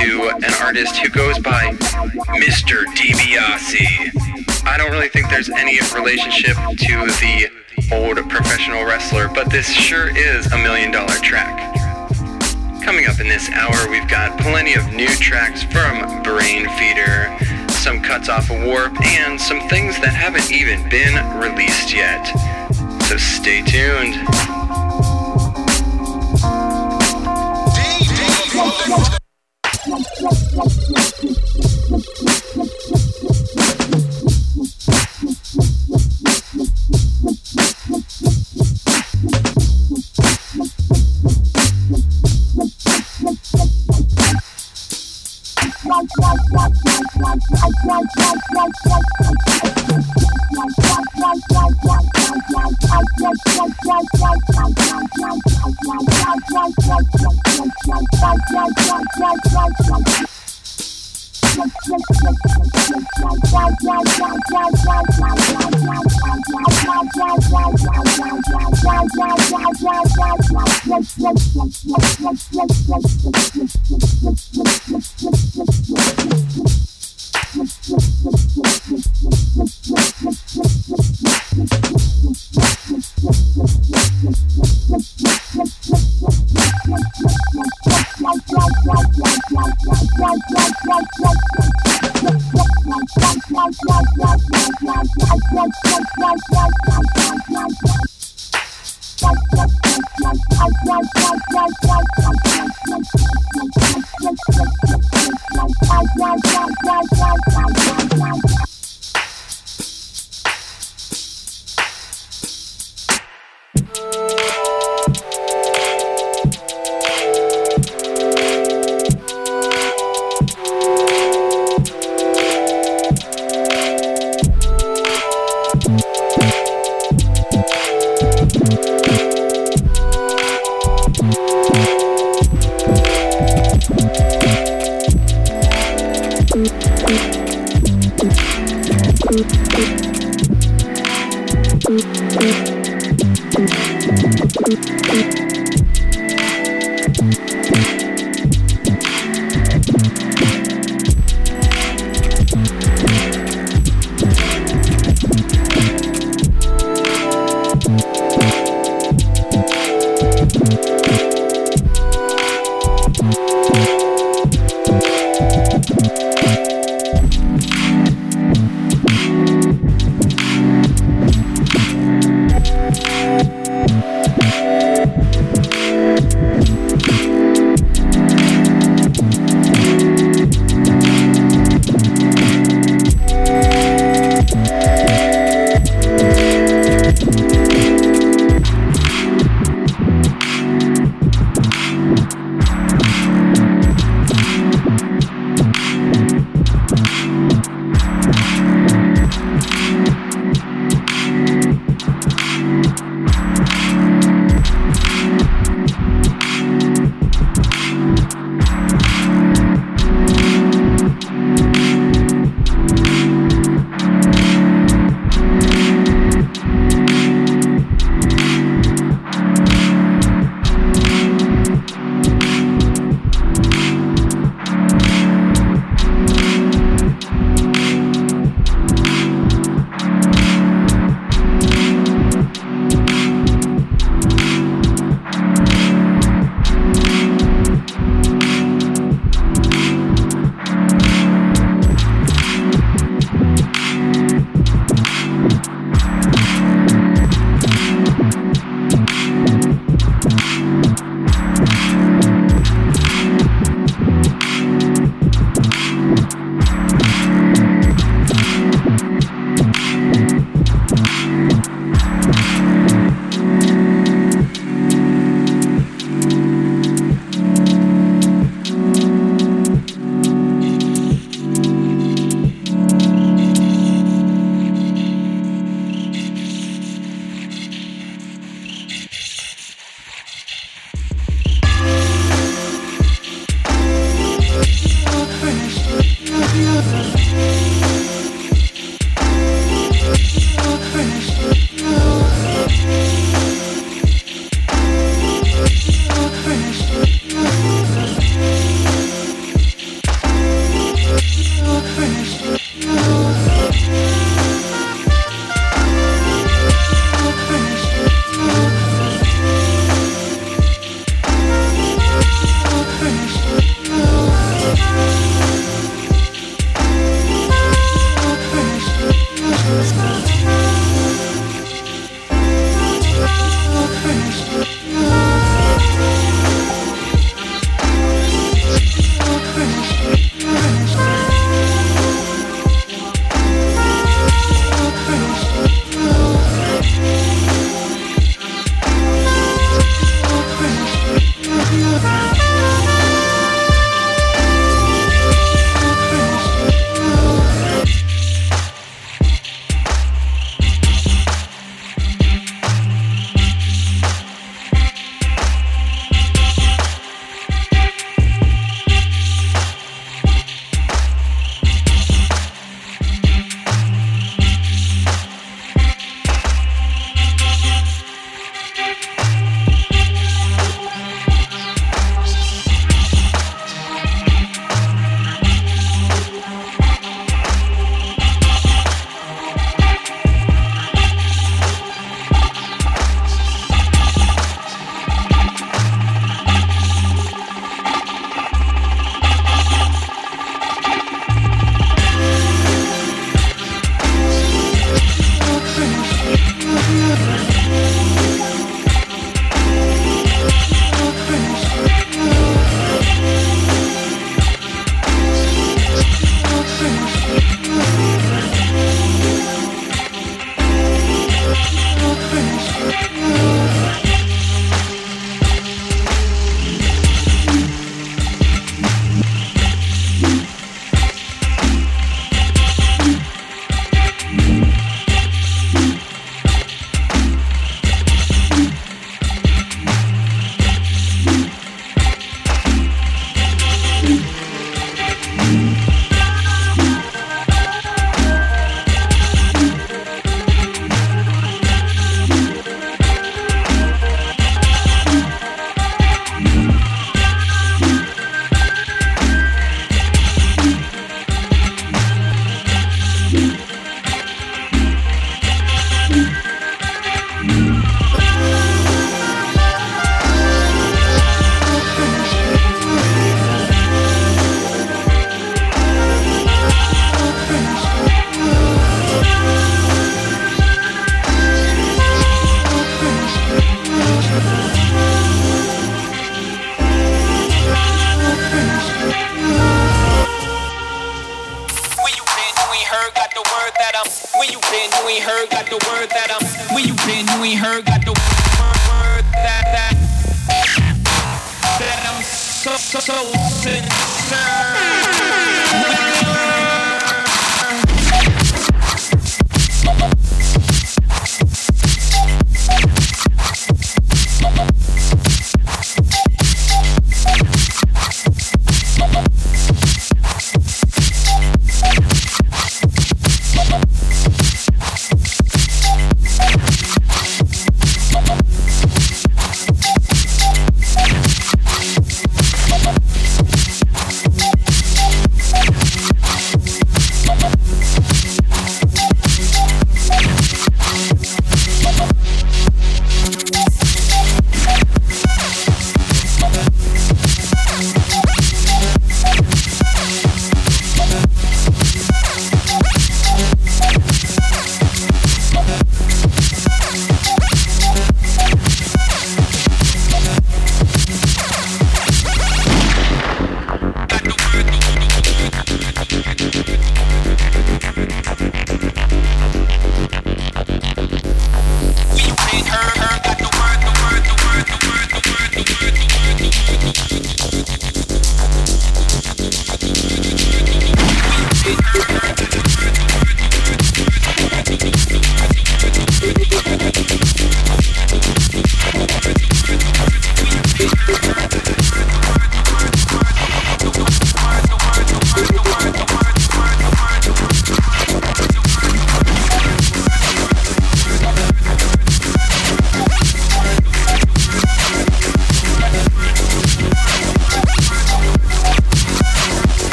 to an artist who goes by Mr. DiBiase. I don't really think there's any relationship to the old professional wrestler, but this sure is a million dollar track. Coming up in this hour, we've got plenty of new tracks from Brain Feeder, some cuts off of Warp, and some things that haven't even been released yet. So stay tuned. Let's go.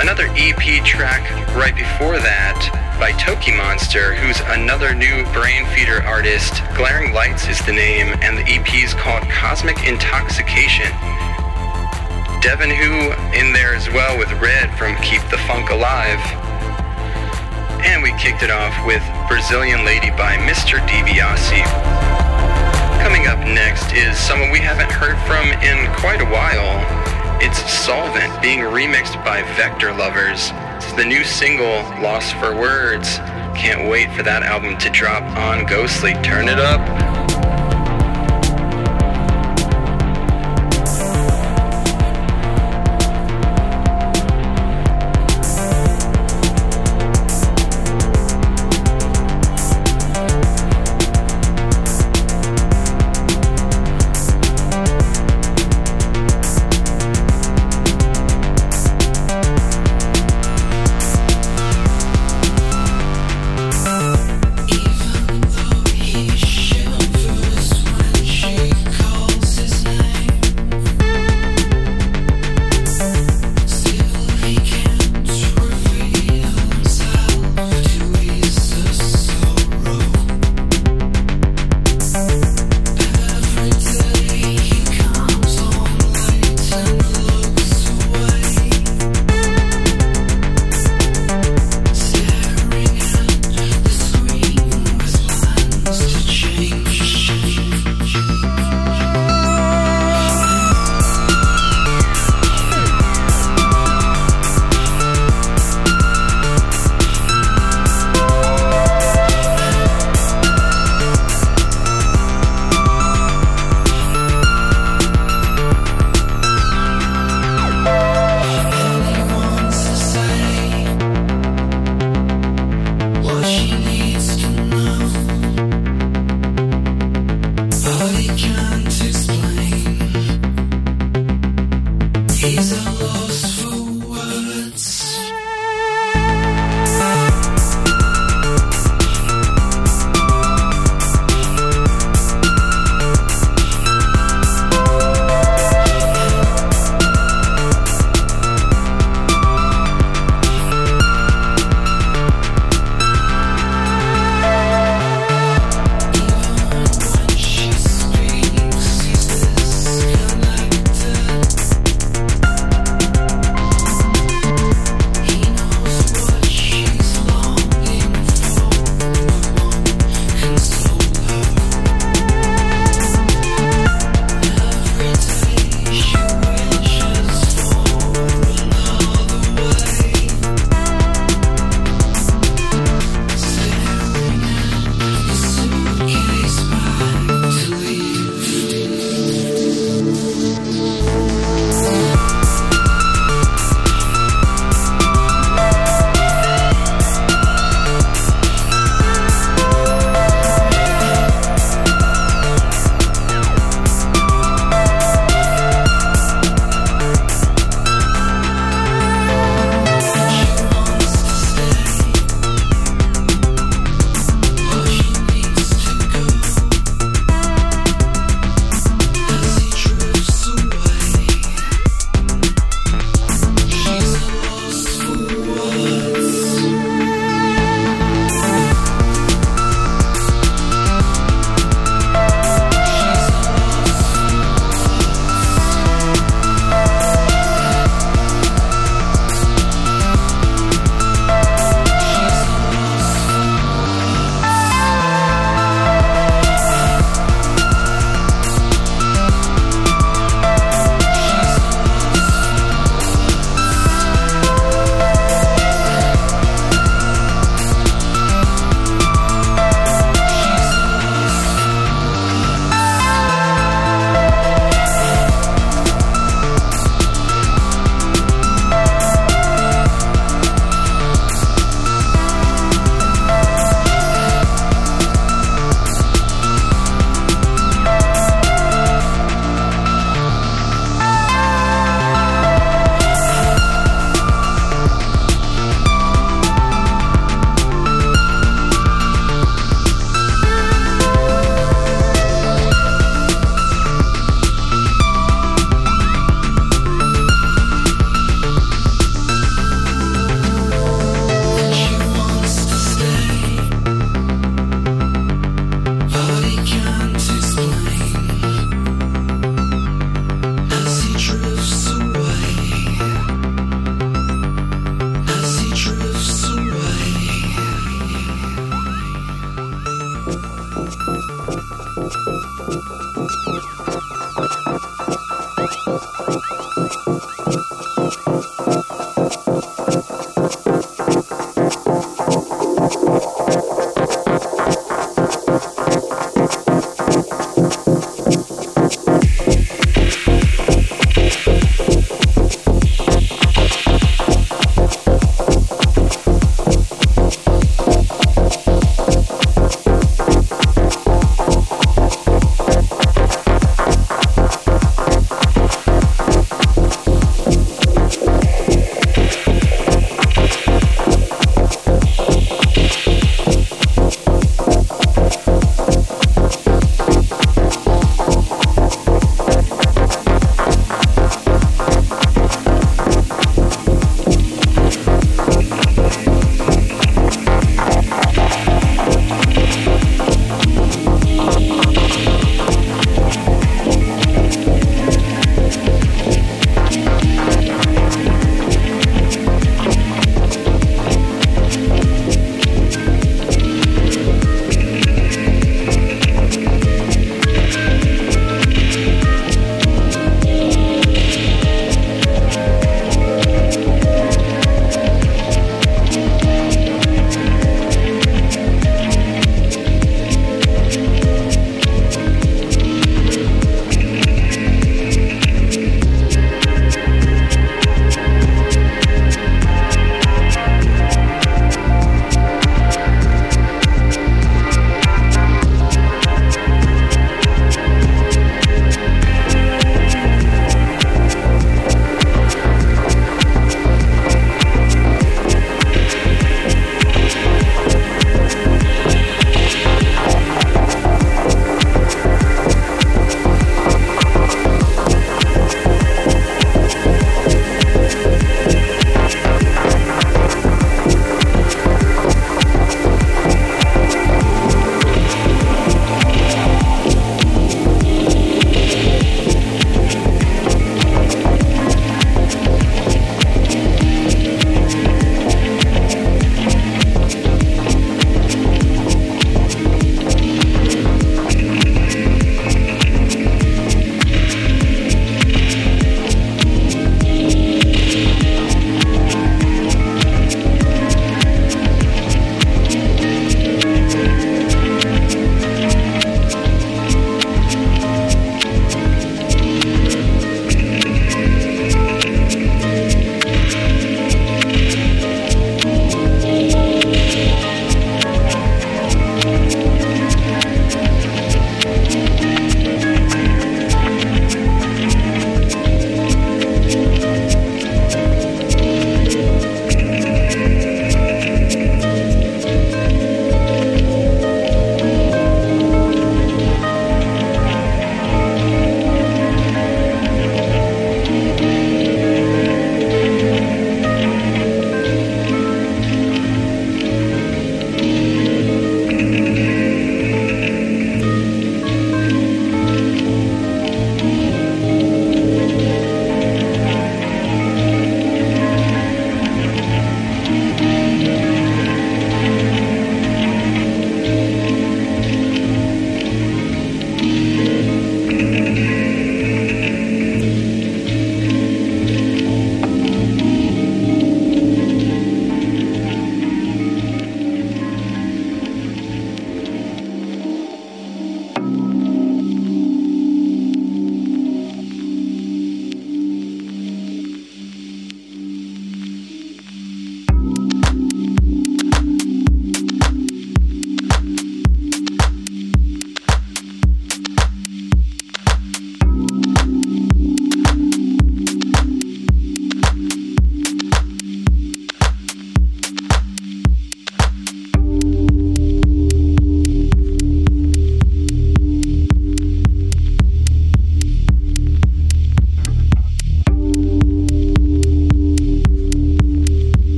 Another EP track right before that by Tokimonsta, who's another new Brainfeeder artist. Glaring Lights is the name, and the EP is called Cosmic Intoxication. Devonwho in there as well with Red from Keep the Funk Alive. And we kicked it off with Brazilian Lady by Mr. DiBiase. Coming up next is someone we haven't heard from in quite a while. It's Solvent being remixed by Vector Lovers. It's the new single, Lost for Words. Can't wait for that album to drop on Ghostly. Turn it up.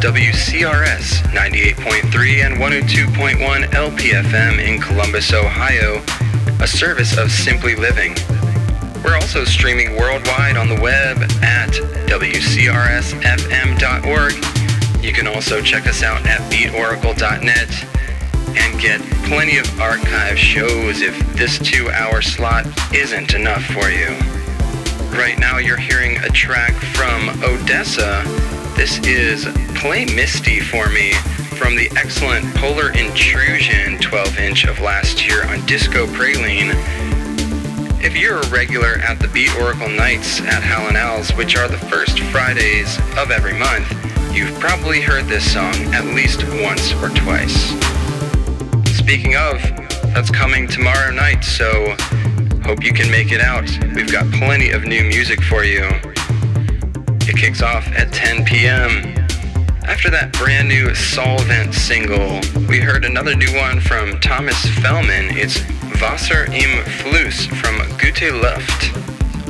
WCRS 98.3 and 102.1 LPFM in Columbus, Ohio, a service of Simply Living. We're also streaming worldwide on the web at WCRSFM.org. You can also check us out at beatoracle.net and get plenty of archive shows if this two hour slot isn't enough for you. Right now, you're hearing a track from Odessa. This is Play Misty for Me from the excellent Polar Intrusion 12 inch of last year on Disco Praline. If you're a regular at the Beat Oracle Nights at Hal and Al's, which are the first Fridays of every month, you've probably heard this song at least once or twice. Speaking of, that's coming tomorrow night, so Hope you can make it out. We've got plenty of new music for you. It kicks off at 10 p.m. After that brand new Solvent single, we heard another new one from Thomas Fehlmann. It's Wasser im Fluss from Gute Luft,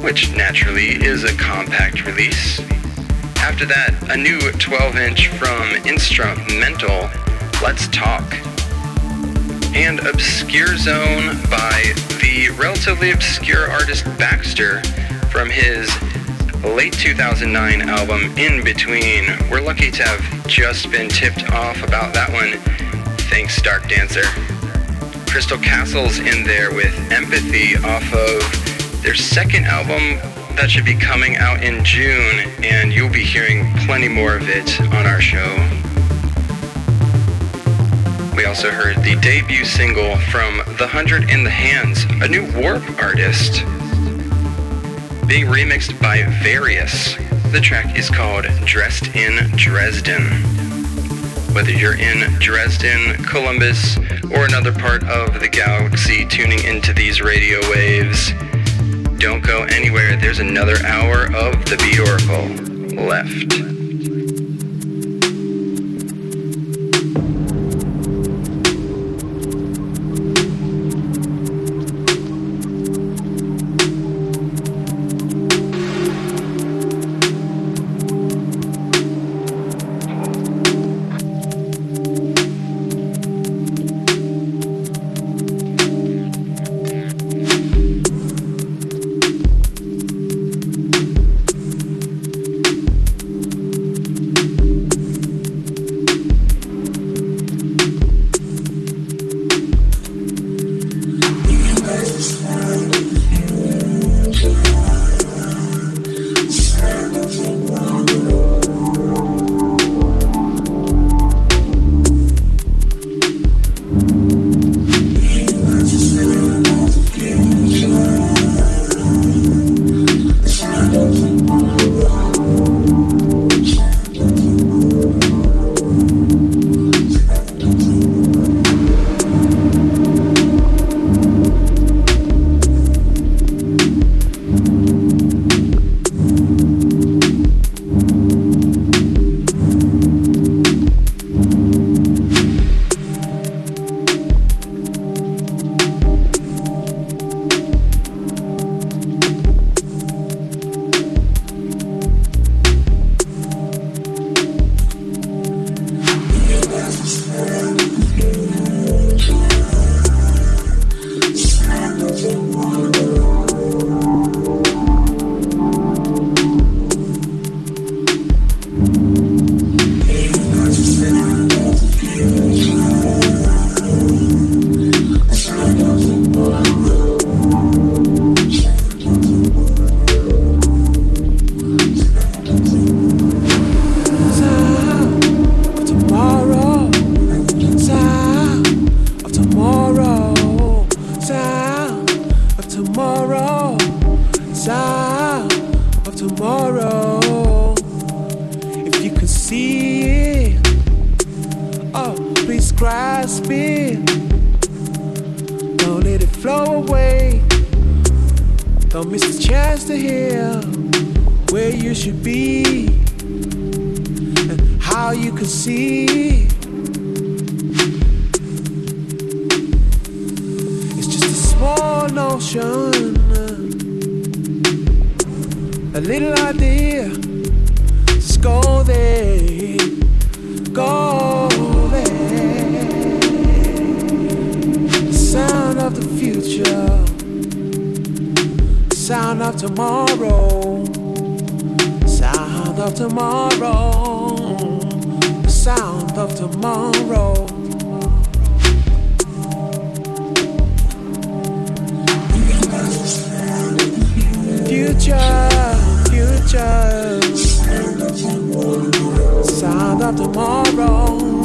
which naturally is a compact release. After that, a new 12 inch from Instrumental, Let's Talk and Obscure Zone by the relatively obscure artist Baxter from his late 2009 album In Between. We're lucky to have just been tipped off about that one. Thanks, Dark Dancer. Crystal Castle's in there with Empathy off of their second album that should be coming out in June, and you'll be hearing plenty more of it on our show. We also heard the debut single from The Hundred in the Hands, a new warp artist, being remixed by Various. The track is called Dressed in Dresden. Whether you're in Dresden, Columbus, or another part of the galaxy tuning into these radio waves, don't go anywhere. There's another hour of the Beat Oracle left. Tomorrow.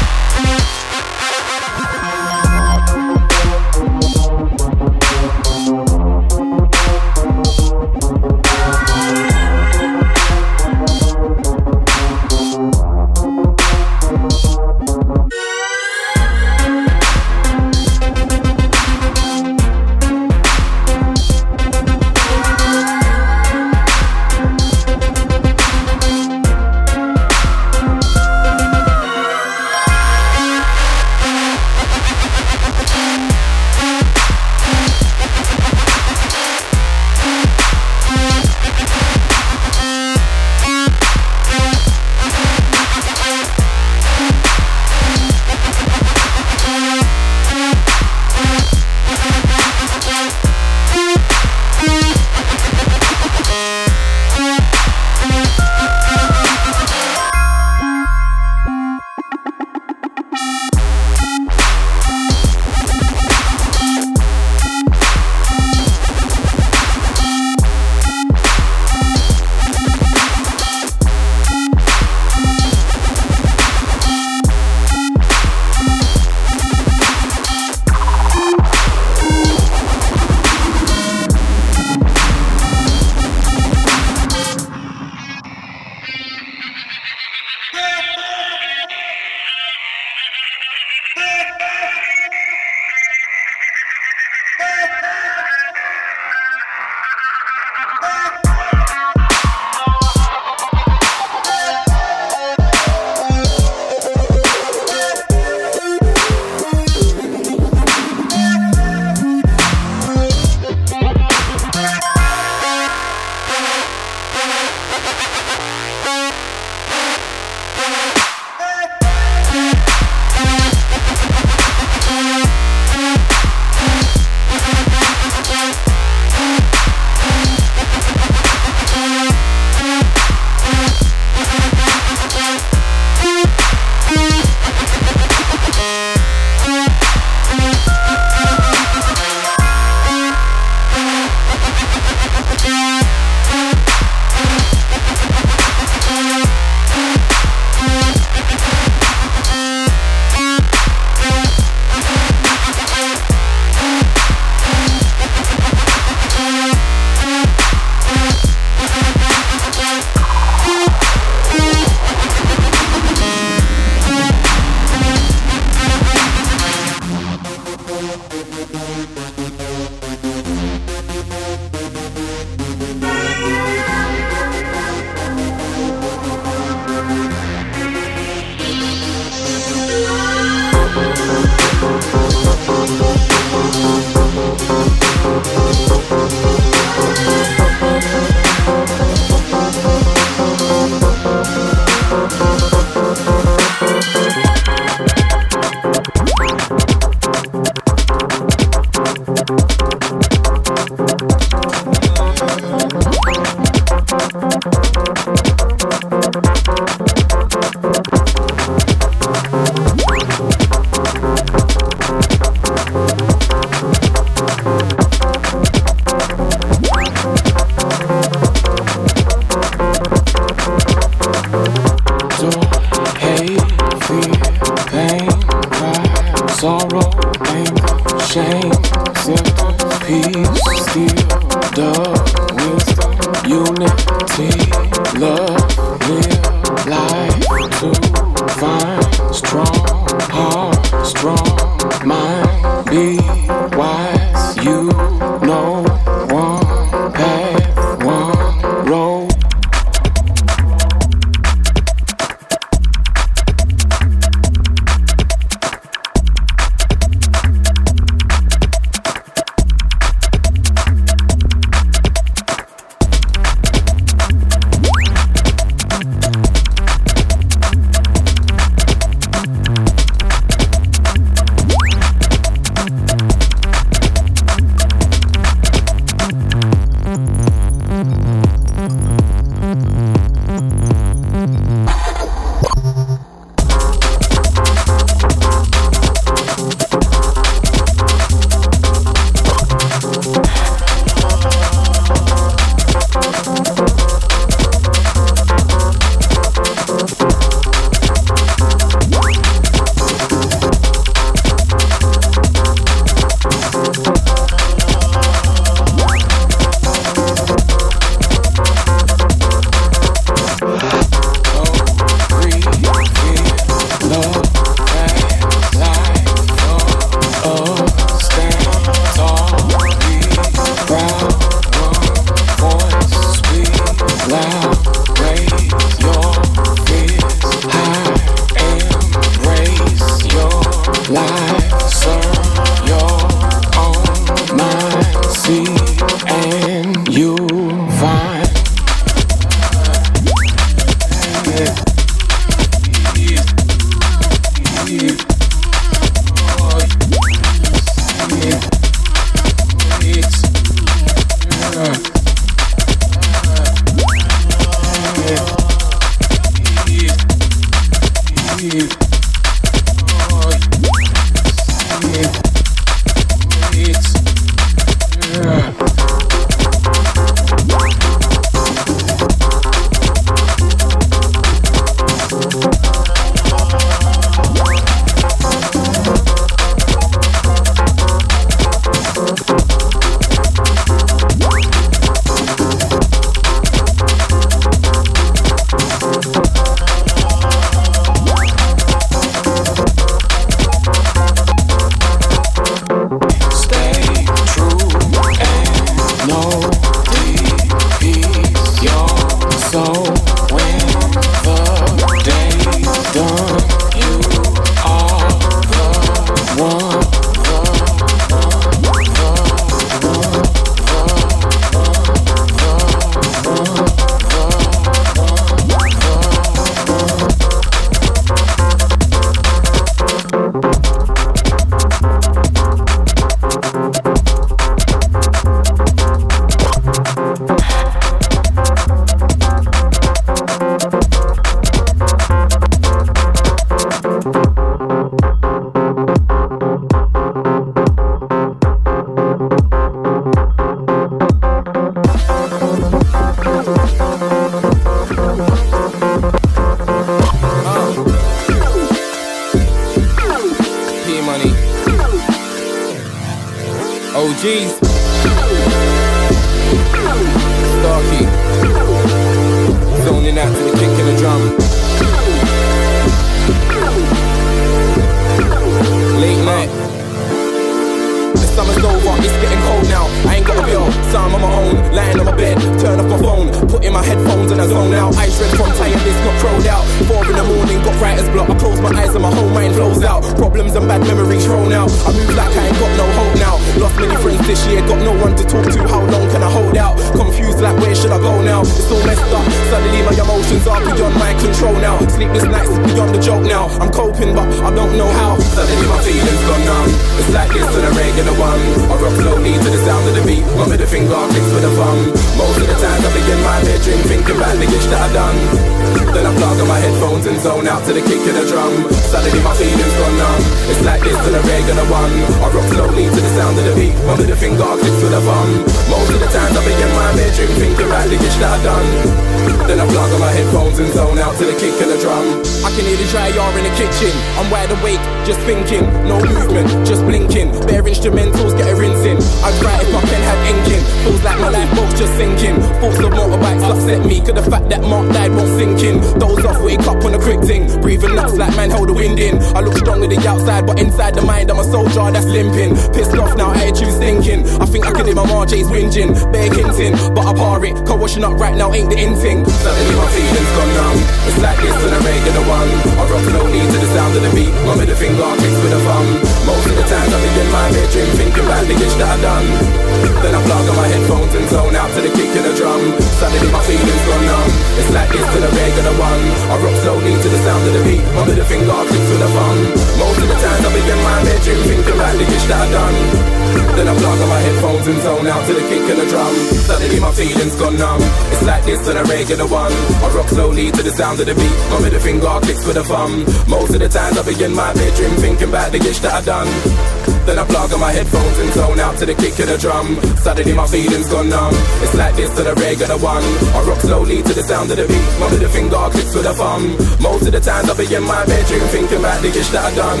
to the kick of the drum. Suddenly my feelings gone numb. It's like this to the regular one. I rock slowly to the sound of the beat. One the finger clicks with a thumb. Most of the times I'll be in my bedroom thinking about the ish that I done.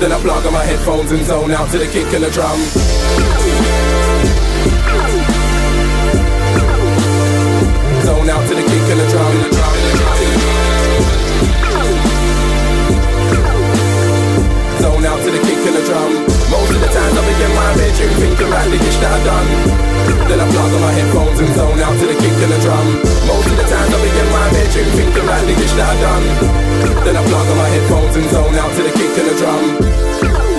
Then I plug on my headphones and zone out to the kick of the drum. badly dish that I've done. Then I plug on my headphones and zone out to the kick and the drum. Most of the times I'll in my bedroom thinking badly dish that I've done. Then I plug on my headphones and zone out to the kick and the drum.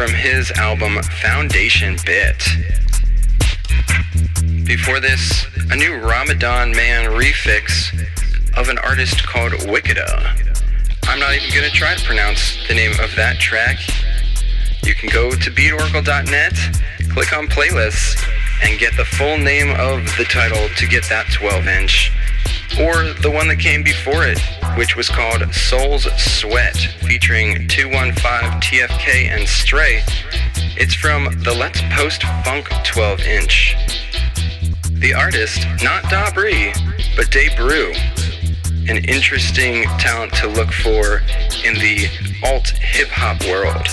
From his album Foundation Bit. Before this, a new Ramadan Man refix of an artist called Wickeda. I'm not even going to try to pronounce the name of that track. You can go to beatoracle.net, click on playlists, and get the full name of the title to get that 12 inch, or the one that came before it, which was called Soul's Sweat, featuring 215 TFK and Stray. It's from the Let's Post Funk 12 inch. The artist, not Dabri, but Brew, an interesting talent to look for in the alt hip hop world.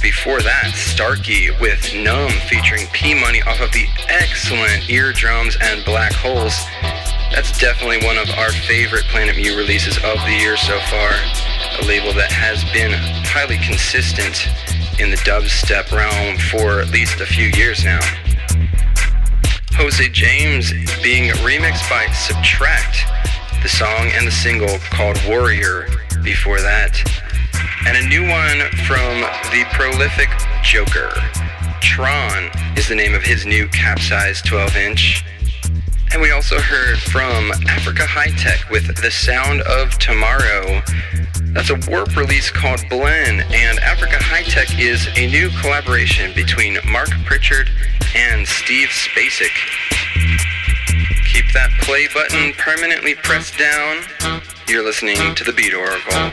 Before that, Starkey with Numb featuring P Money off of the excellent Eardrums and Black Holes that's definitely one of our favorite Planet Mu releases of the year so far. A label that has been highly consistent in the dubstep realm for at least a few years now. Jose James being remixed by SBTRKT, the song and the single called Warrior before that. And a new one from the prolific Joker. Tron is the name of his new capsized 12 inch. And we also heard from Africa Hitech with The Sound of Tomorrow. That's a warp release called Blend, and Africa Hitech is a new collaboration between Mark Pritchard and Steve Spacek. Keep that play button permanently pressed down. You're listening to the Beat Oracle.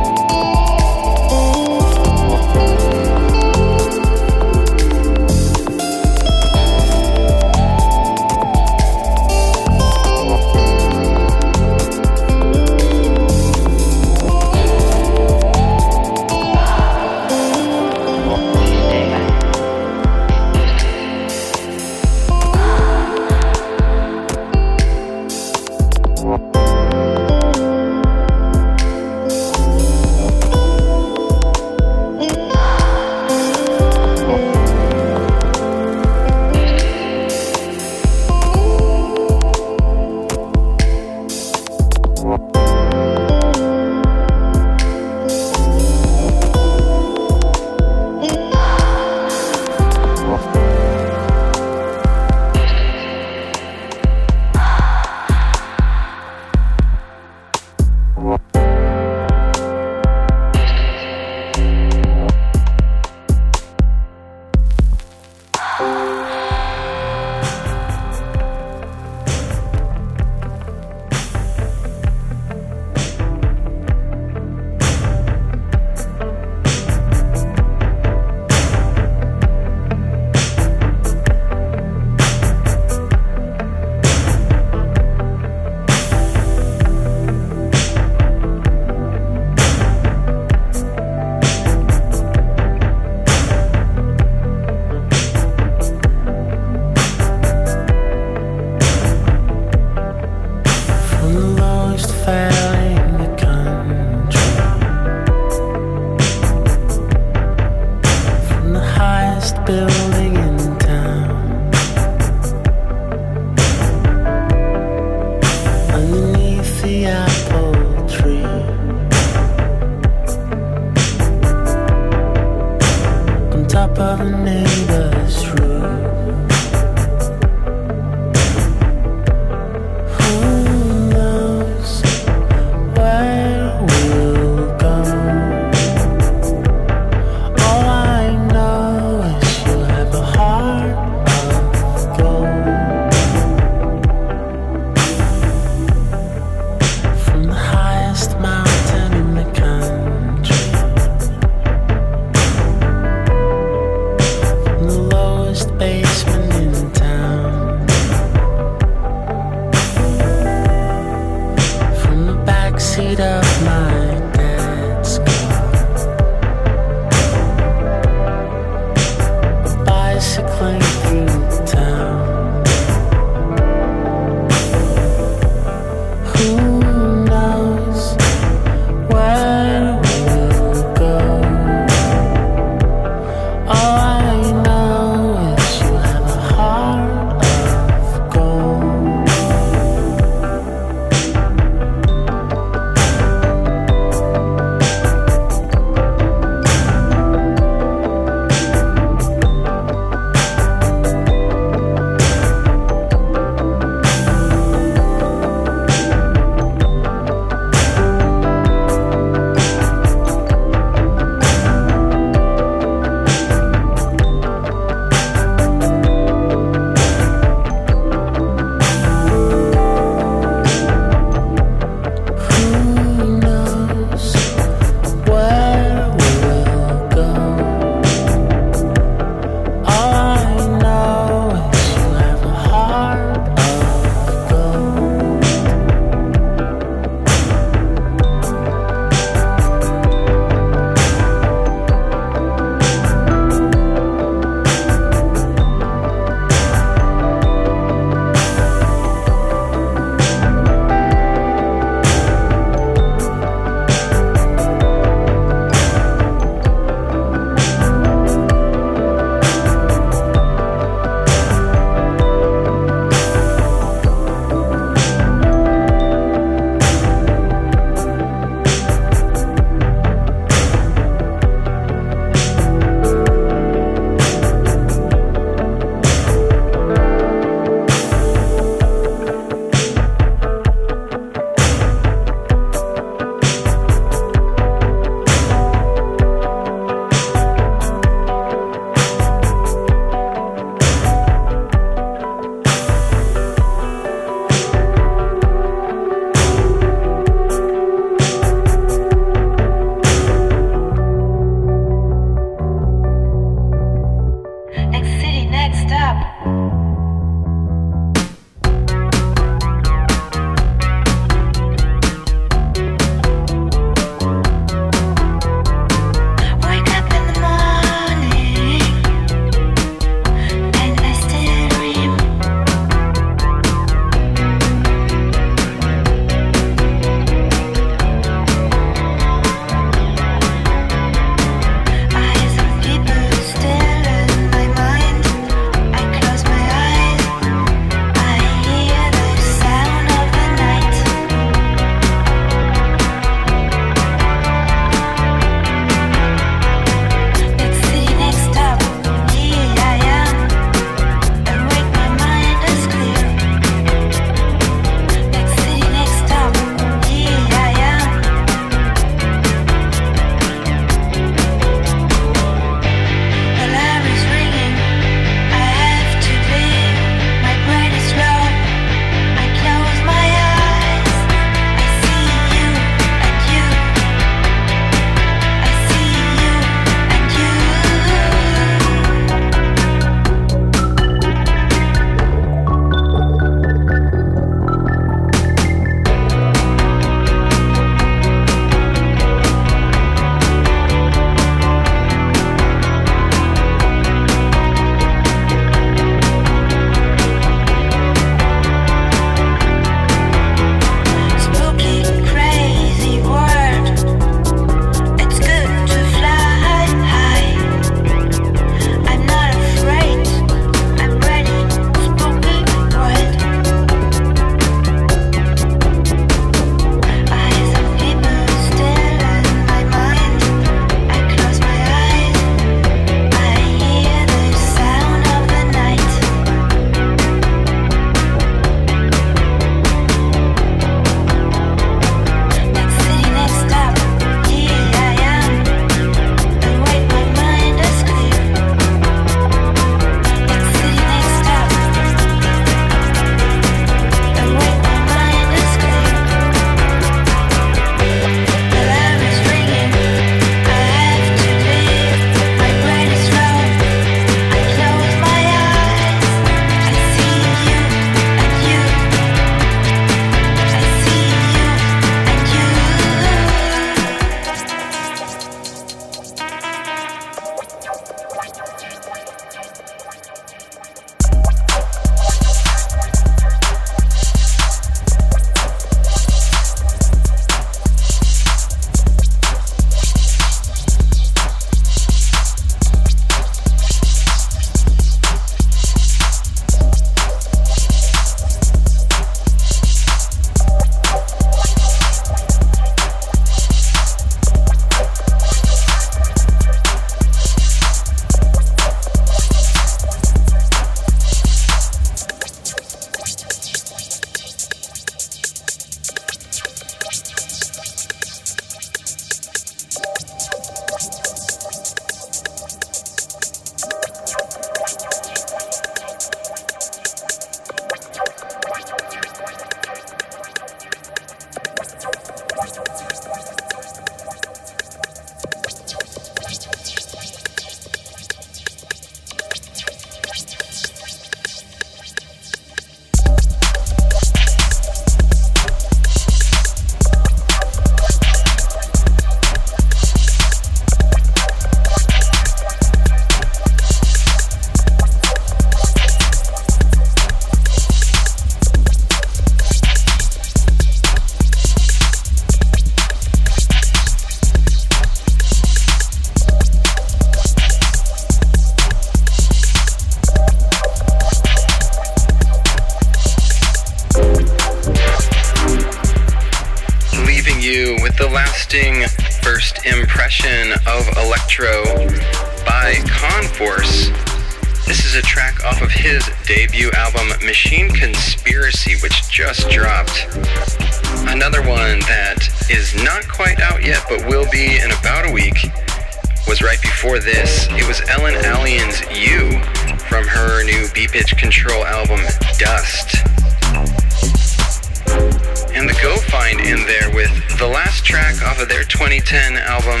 Track off of their 2010 album,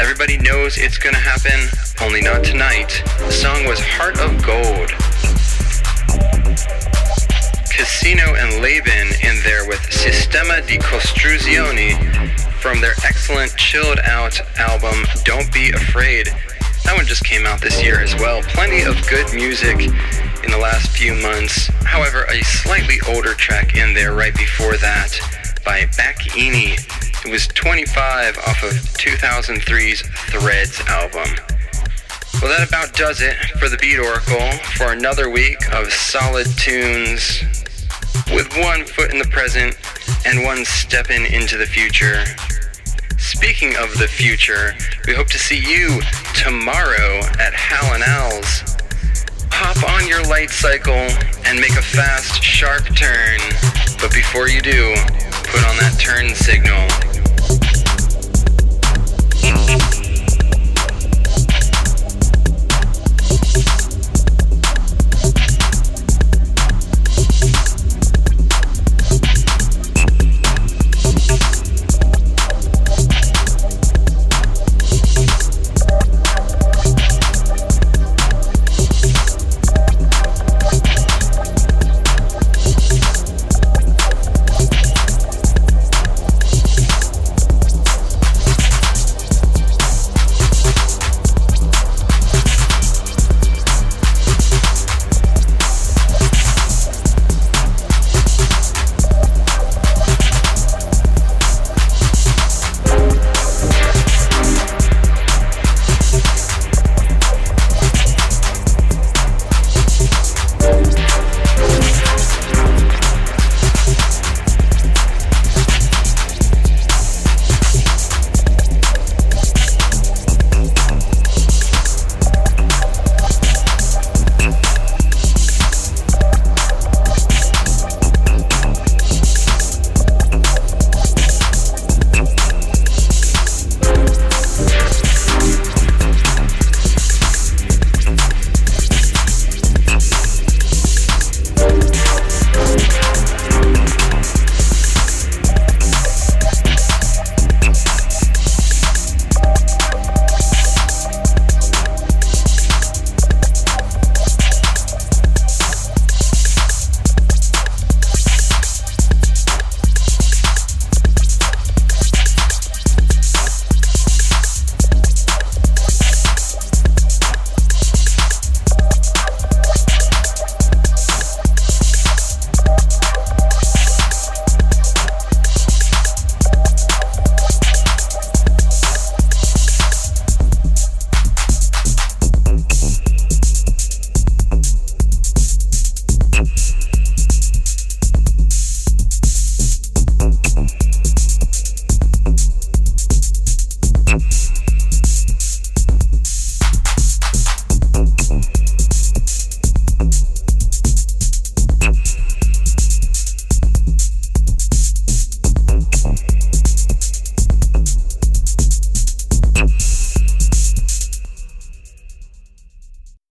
Everybody Knows It's Gonna Happen, Only Not Tonight. The song was Heart of Gold. Casino and Laban in there with Sistema di Costruzione from their excellent chilled out album Don't Be Afraid. That one just came out this year as well. Plenty of good music in the last few months. However, a slightly older track in there right before that by Backini. It was 25 off of 2003's Threads album. Well, that about does it for the Beat Oracle for another week of solid tunes with one foot in the present and one stepping into the future. Speaking of the future, we hope to see you tomorrow at Hal and Al's. Hop on your light cycle and make a fast, sharp turn. But before you do, put on that turn signal.